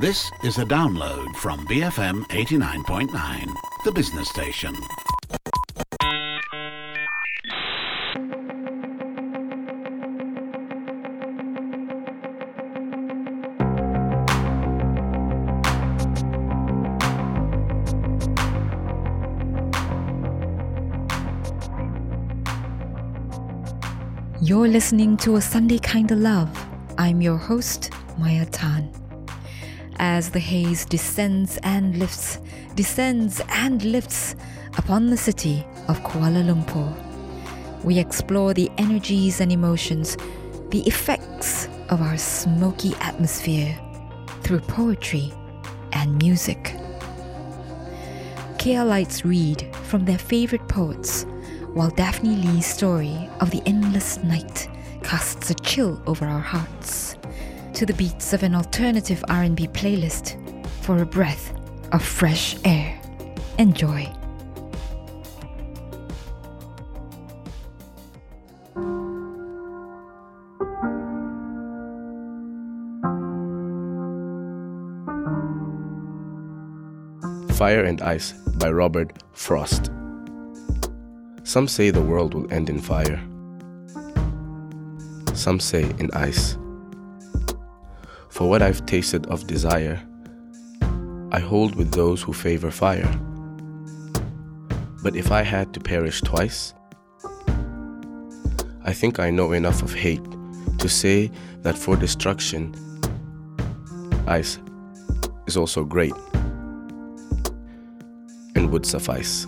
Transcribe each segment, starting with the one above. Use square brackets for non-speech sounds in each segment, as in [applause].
This is a download from BFM 89.9, the business station. You're listening to A Sunday Kinda Love. I'm your host, Maya Tan. As the haze descends and lifts, descends and lifts upon the city of Kuala Lumpur, we explore the energies and emotions, the effects of our smoky atmosphere through poetry and music. KLites read from their favorite poets while Daphne Lee's story of the endless night casts a chill over our hearts to the beats of an alternative R&B playlist for a breath of fresh air. Enjoy. Fire and Ice by Robert Frost. Some say the world will end in fire. Some say in ice. For what I've tasted of desire, I hold with those who favor fire. But if I had to perish twice, I think I know enough of hate to say that for destruction, ice is also great and would suffice.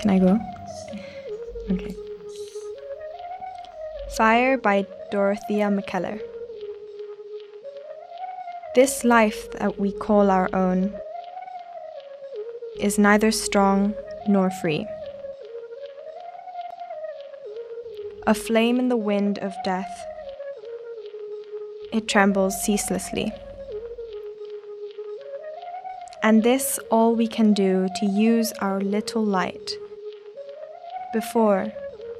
Can I go? Okay. Fire by Dorothea McKellar. This life that we call our own is neither strong nor free. A flame in the wind of death, it trembles ceaselessly. And this all we can do to use our little light before,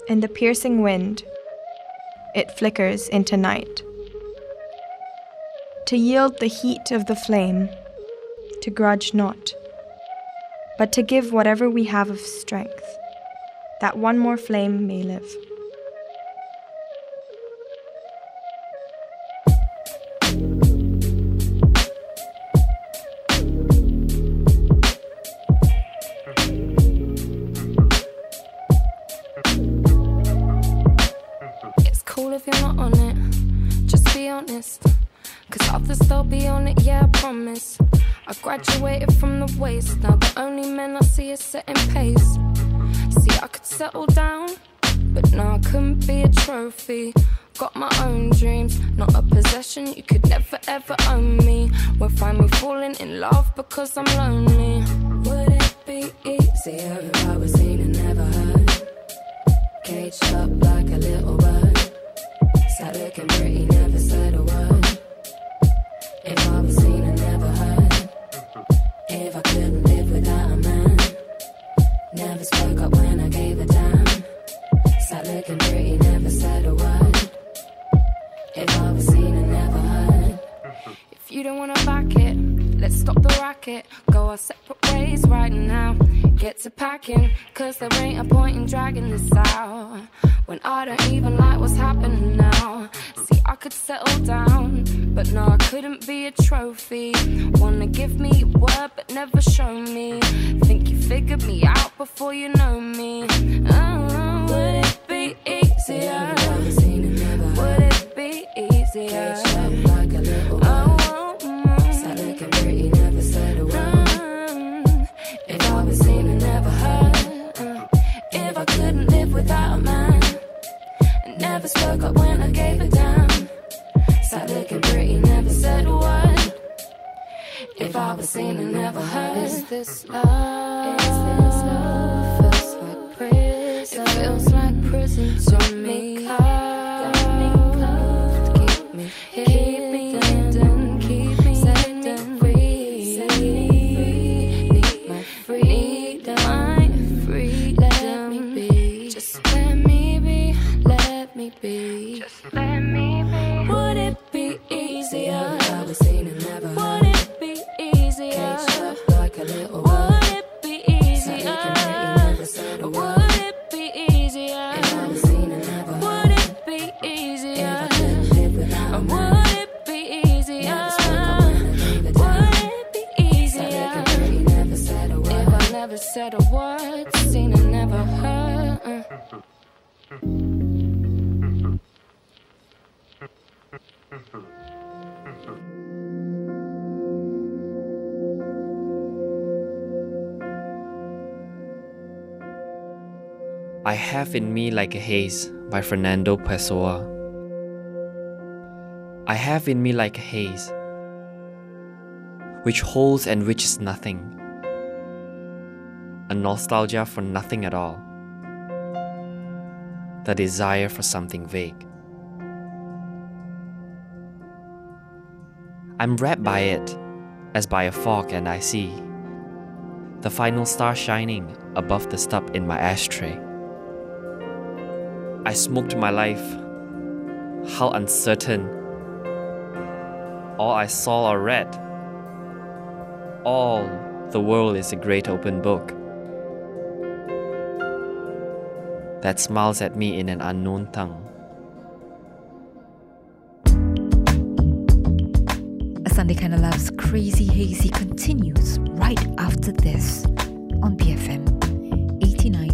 in the piercing wind, it flickers into night. To yield the heat of the flame, to grudge not, but to give whatever we have of strength, that one more flame may live. Men I see is setting pace. See, I could settle down, but no, I couldn't be a trophy. Got my own dreams, not a possession. You could never ever own me. Won't find me falling in love because I'm lonely. Would it be easier if I was seen and never heard? Caged up like a little bird. Sat looking pretty, never you don't wanna back it, let's stop the racket. Go our separate ways right now. Get to packing, cause there ain't a point in dragging this out. When I don't even like what's happening now. See, I could settle down, but no, I couldn't be a trophy. Wanna give me your word, but never show me. Think you figured me out before you know me. Oh, would it be easier? Would it be easier? Spoke up when I gave a damn. Sat looking pretty, never said a word. If I was seen and never heard, is this love? Is this love? Feels like prison. It feels like prison to me. In Me Like a Haze by Fernando Pessoa. I have in me like a haze, which holds and which is nothing, a nostalgia for nothing at all, the desire for something vague. I'm wrapped by it as by a fog, and I see the final star shining above the stub in my ashtray. I smoked my life. How uncertain. All I saw or read. All the world is a great open book that smiles at me in an unknown tongue. A Sunday Kinda Love's Crazy Hazy continues right after this on BFM 89.9.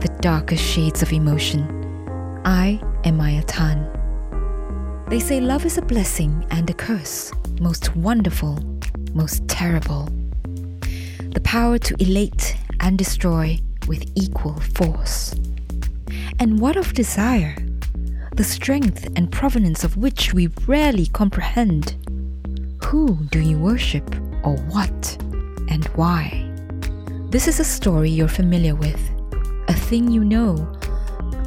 the darkest shades of emotion. I am Maya Tan. They say love is a blessing and a curse, most wonderful, most terrible. The power to elate and destroy with equal force. And what of desire? the strength and provenance of which we rarely comprehend. Who do you worship, or what, and why? This is a story you're familiar with, a thing you know,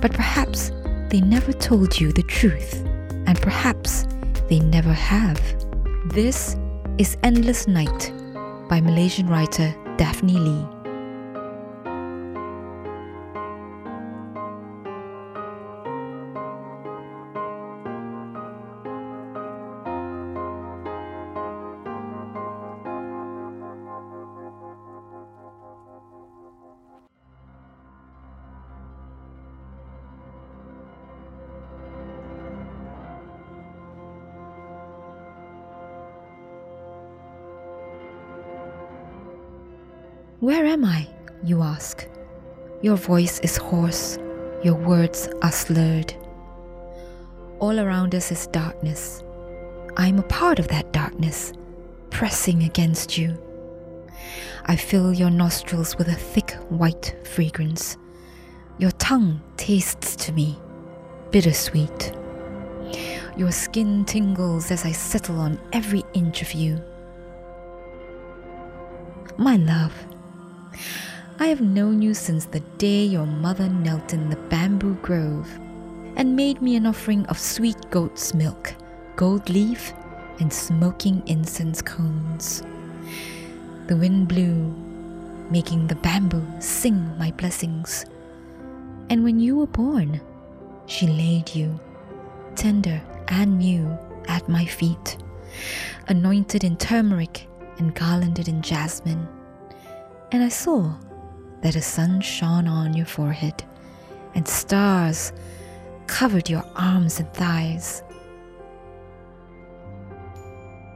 but perhaps they never told you the truth, and perhaps they never have. This is Endless Night by Malaysian writer Daphne Lee. Where am I? You ask. Your voice is hoarse, your words are slurred. All around us is darkness. I am a part of that darkness, pressing against you. I fill your nostrils with a thick white fragrance. Your tongue tastes to me bittersweet. Your skin tingles as I settle on every inch of you. My love, I have known you since the day your mother knelt in the bamboo grove and made me an offering of sweet goat's milk, gold leaf, and smoking incense cones. The wind blew, making the bamboo sing my blessings. And when you were born, she laid you, tender and new, at my feet, anointed in turmeric and garlanded in jasmine. And I saw that a sun shone on your forehead, and stars covered your arms and thighs.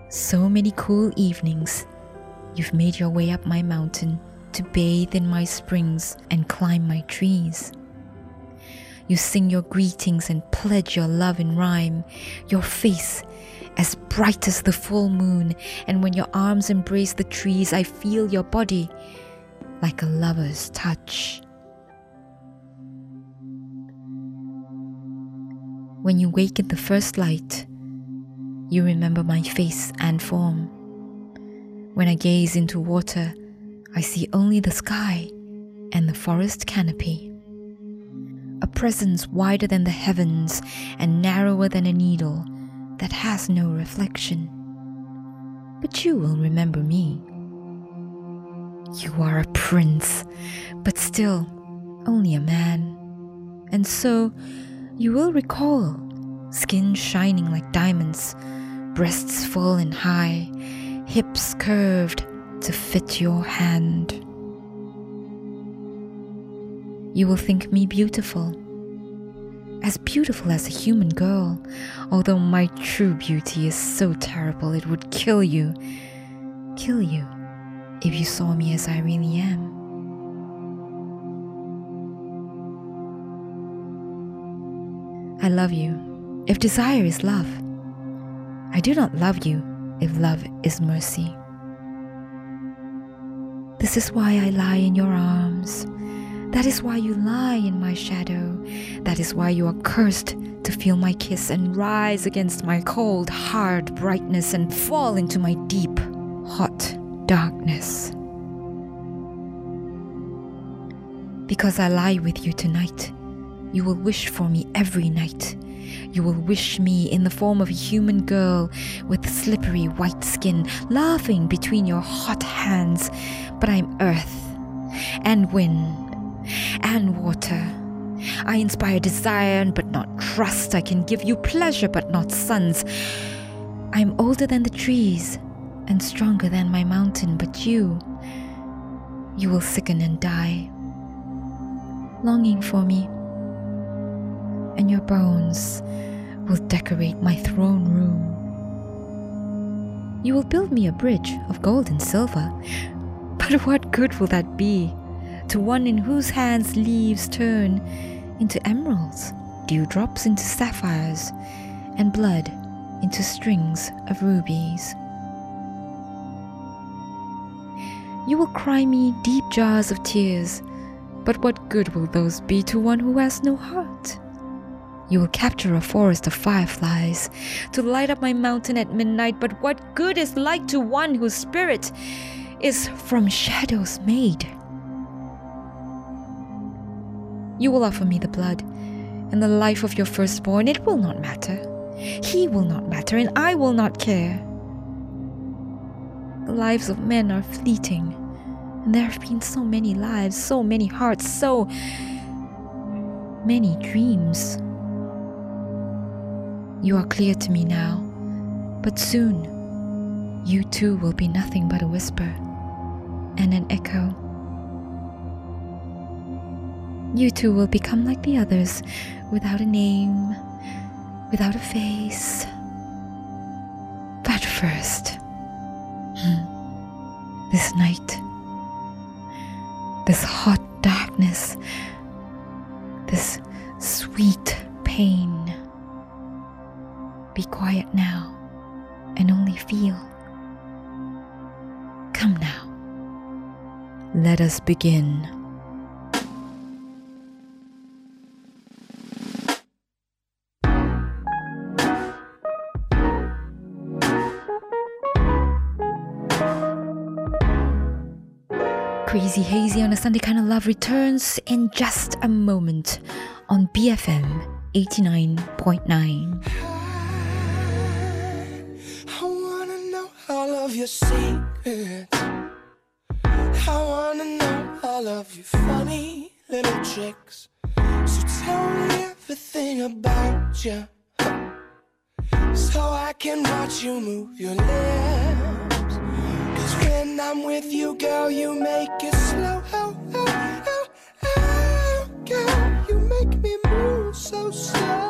So many cool evenings you've made your way up my mountain to bathe in my springs and climb my trees. You sing your greetings and pledge your love in rhyme. Your face as bright as the full moon, and when your arms embrace the trees, I feel your body like a lover's touch. When you wake in the first light, you remember my face and form. When I gaze into water, I see only the sky and the forest canopy. A presence wider than the heavens and narrower than a needle that has no reflection. But you will remember me. You are a prince, but still only a man. And so you will recall skin shining like diamonds, breasts full and high, hips curved to fit your hand. You will think me beautiful, as beautiful as a human girl, although my true beauty is so terrible it would kill you, kill you, if you saw me as I really am. I love you if desire is love. I do not love you if love is mercy. This is why I lie in your arms. That is why you lie in my shadow. That is why you are cursed to feel my kiss and rise against my cold, hard brightness and fall into my deep, hot darkness. Because I lie with you tonight, you will wish for me every night. You will wish me in the form of a human girl with slippery white skin, laughing between your hot hands. But I'm earth and wind and water. I inspire desire but not trust. I can give you pleasure but not sons. I'm older than the trees and stronger than my mountain, but you, you will sicken and die. Longing for me and your bones will decorate my throne room. You will build me a bridge of gold and silver, [laughs] but what good will that be to one in whose hands leaves turn into emeralds, dewdrops into sapphires, and blood into strings of rubies? You will cry me deep jars of tears, but what good will those be to one who has no heart? You will capture a forest of fireflies to light up my mountain at midnight, but what good is light to one whose spirit is from shadows made? You will offer me the blood and the life of your firstborn. It will not matter. He will not matter, and I will not care. The lives of men are fleeting, and there have been so many lives, so many hearts, so many dreams. You are clear to me now, but soon you too will be nothing but a whisper and an echo. You too will become like the others, without a name, without a face. But first, this night, this hot darkness, this sweet pain. Be quiet now and only feel. Come now. Let us begin. Crazy Hazy on a Sunday Kind of Love returns in just a moment on BFM 89.9. I wanna know all of your secrets. I wanna know all of your funny little tricks. So tell me everything about you. So I can watch you move your lips. When I'm with you, girl, you make it slow. Oh, oh, oh, oh, girl, you make me move so slow.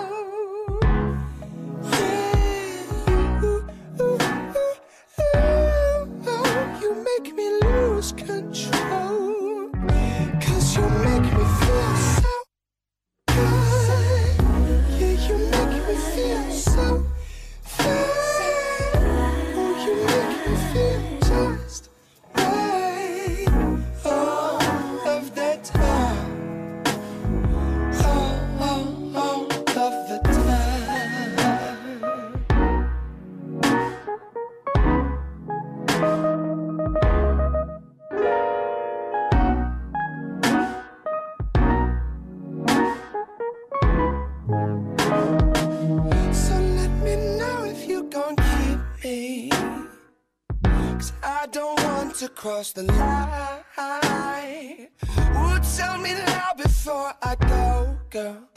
Cross the line. Would tell me now before I go, girl.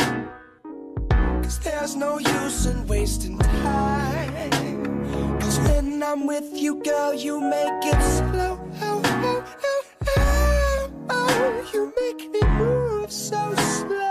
Cause there's no use in wasting time. Cause when I'm with you, girl, you make it slow. Oh, oh, oh. You make me move so slow.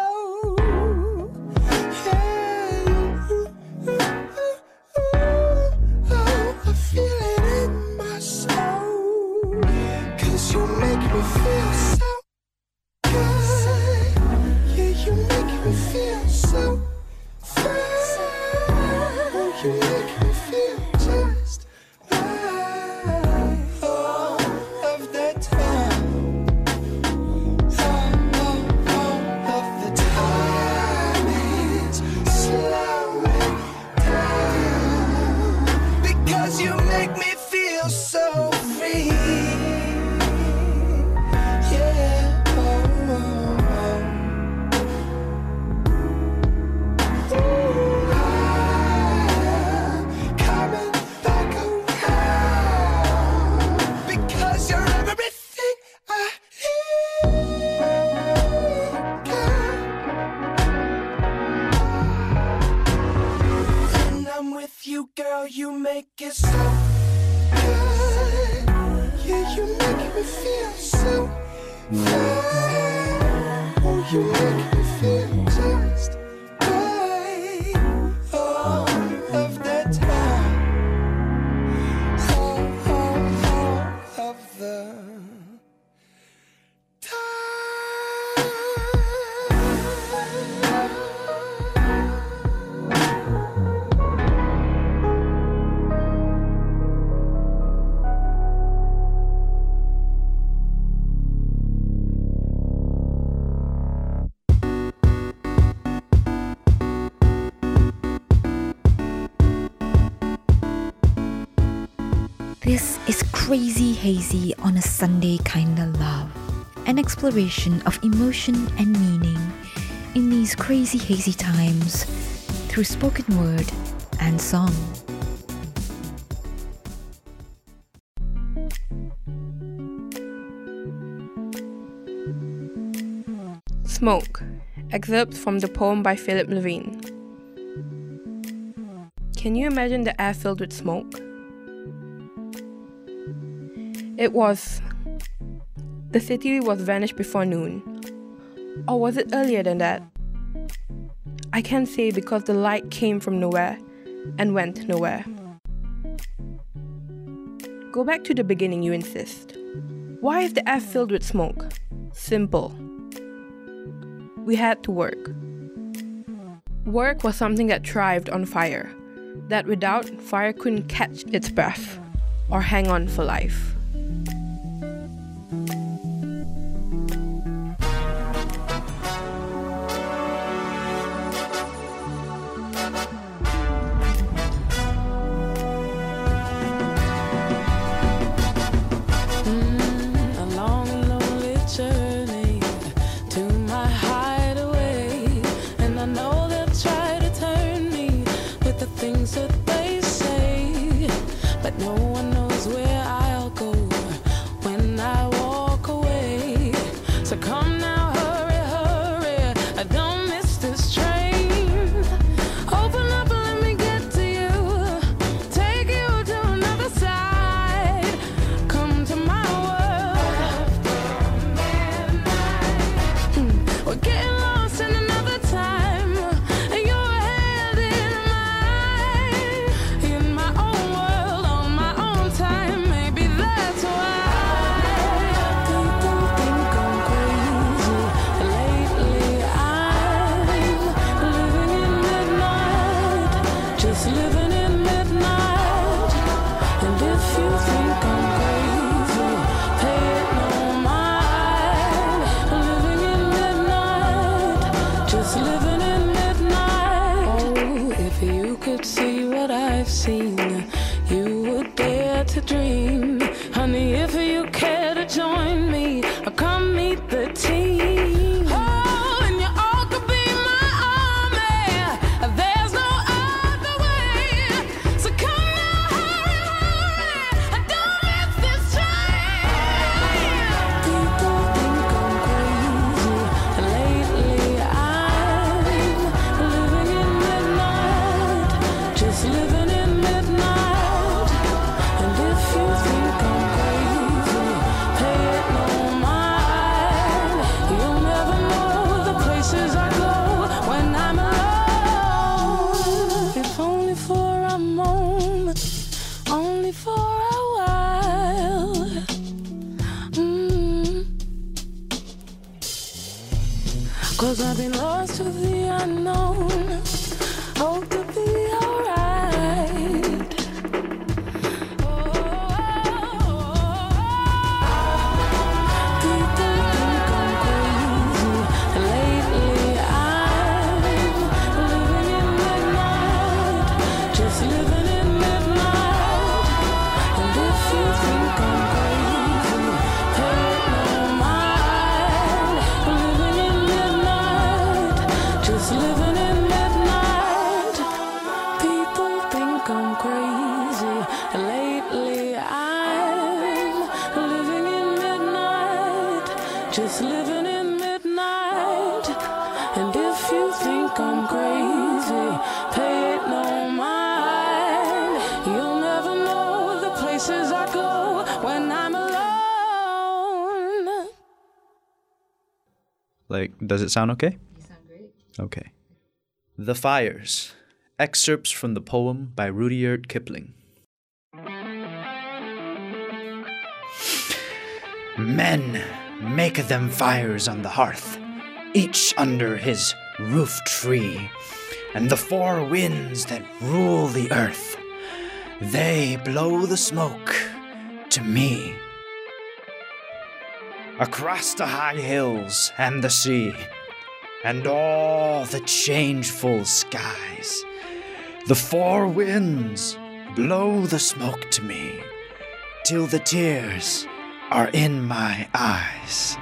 Crazy Hazy on a Sunday Kinda Love, an exploration of emotion and meaning in these crazy hazy times through spoken word and song. Smoke. excerpt from the poem by Philip Levine. Can you imagine the air filled with smoke? It was. The city was vanished before noon. Or was it earlier than that? I can't say because the light came from nowhere and went nowhere. Go back to the beginning, you insist. Why is the air filled with smoke? Simple. We had to work. Work was something that thrived on fire, that without, fire couldn't catch its breath or hang on for life. Does it sound okay? You sound great. Okay. The Fires. Excerpts from the poem by Rudyard Kipling. Men, make them fires on the hearth, each under his roof tree, and the four winds that rule the earth, they blow the smoke to me across the high hills and the sea, and all the changeful skies. The four winds blow the smoke to me, till the tears are in my eyes.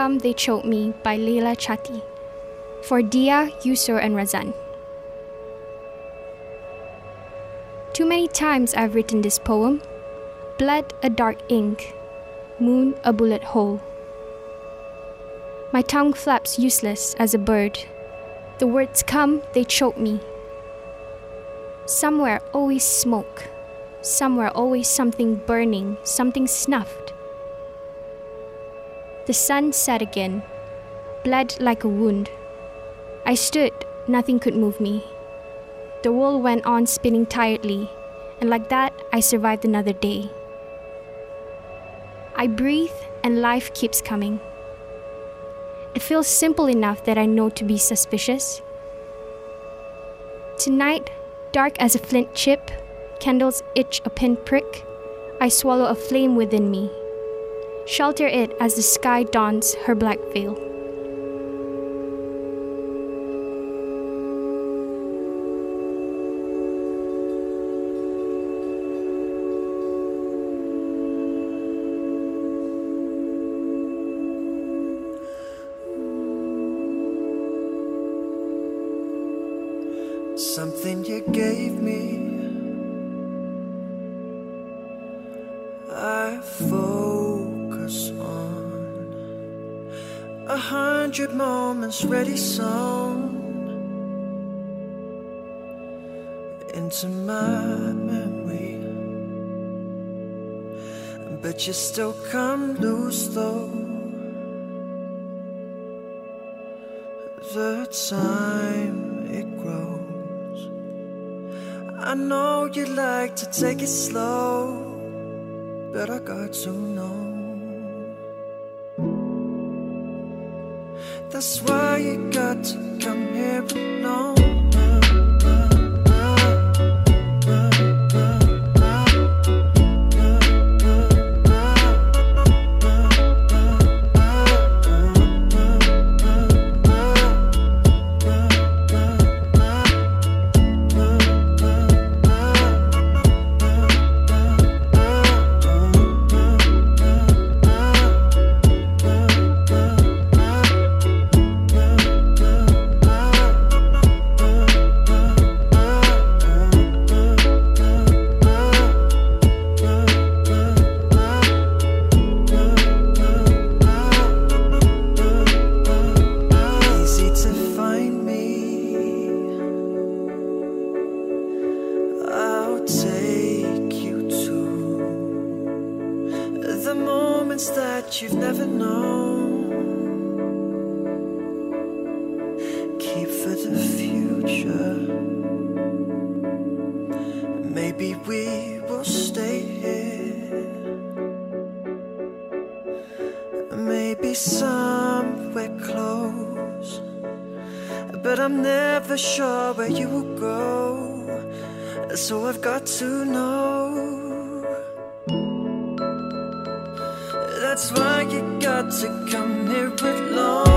Come They Choke Me by Leila Chatti for Dia, Yusur, and Razan. Too many times I've written this poem Blood, a dark ink, moon, a bullet hole. My tongue flaps useless as a bird. The words come, they choke me. Somewhere always smoke, somewhere always something burning, something snuffed. The sun set again, bled like a wound. I stood, nothing could move me. The world went on spinning tiredly, and like that, I survived another day. I breathe, and life keeps coming. It feels simple enough that I know to be suspicious. Tonight, dark as a flint chip, candles itch a pinprick. I swallow a flame within me. Shelter it as the sky dons her black veil. Sewn into my memory. But you still come loose though. The time it grows. I know you like to take it slow, but I got to know. That's why you got to come here Maybe somewhere close. But I'm never sure where you will go. So I've got to know. That's why you got to come here alone.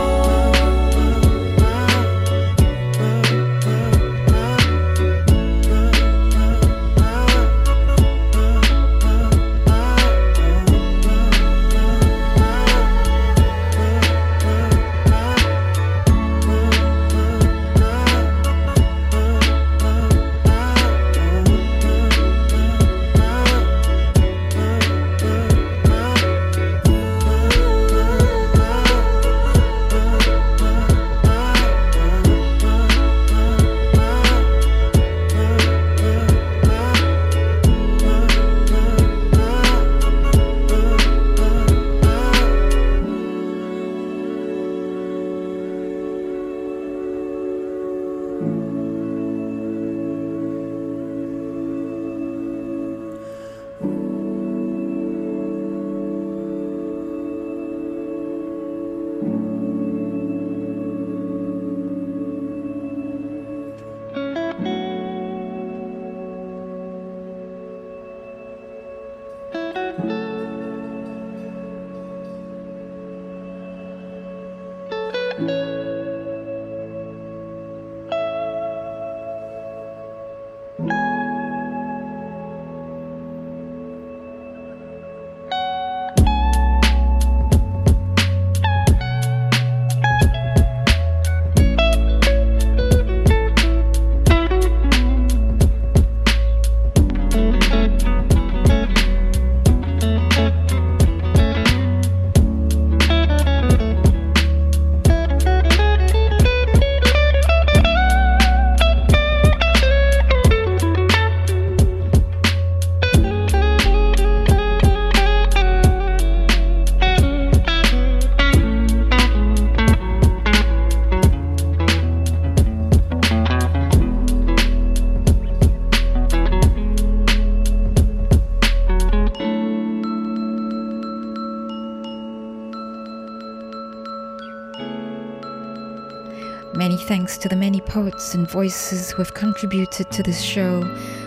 and voices who have contributed to this show.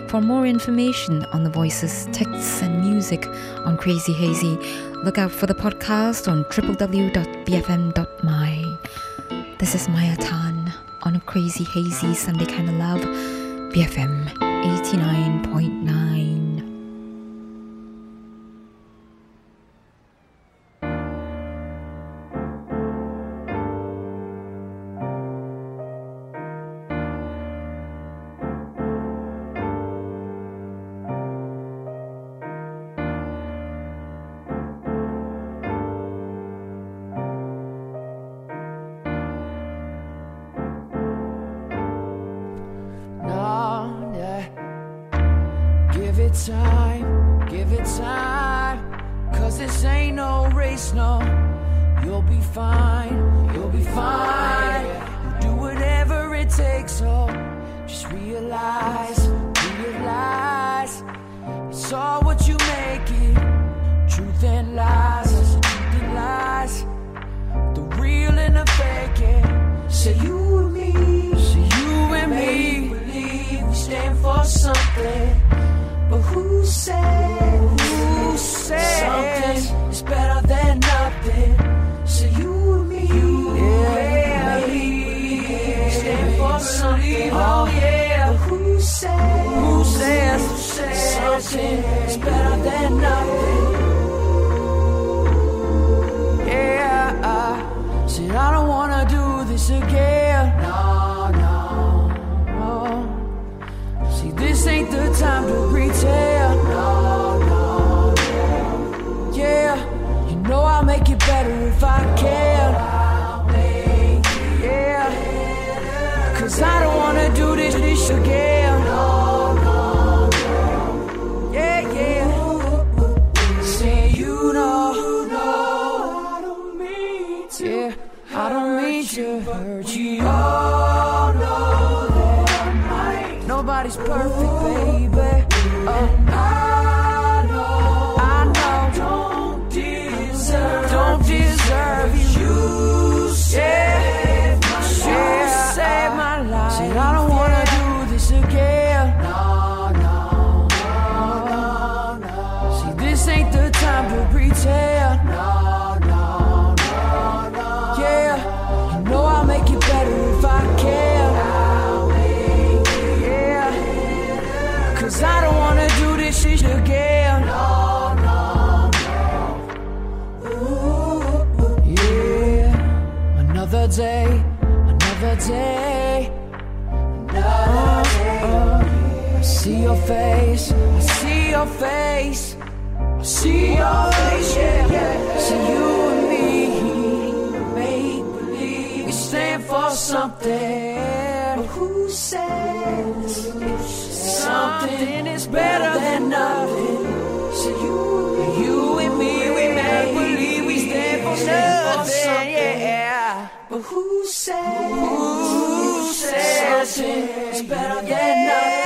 For more information on the voices, texts, and music on Crazy Hazy, look out for the podcast on www.bfm.my. This is Maya Tan on a Crazy Hazy Sunday Kind of Love, BFM 89.9. your face, I see your face, I see your face, yeah, yeah. See you and me, make believe we stand for something. But who says something is better than nothing? So you, you and me, we make believe we stand for something, yeah. But who says? Who says something is better than nothing?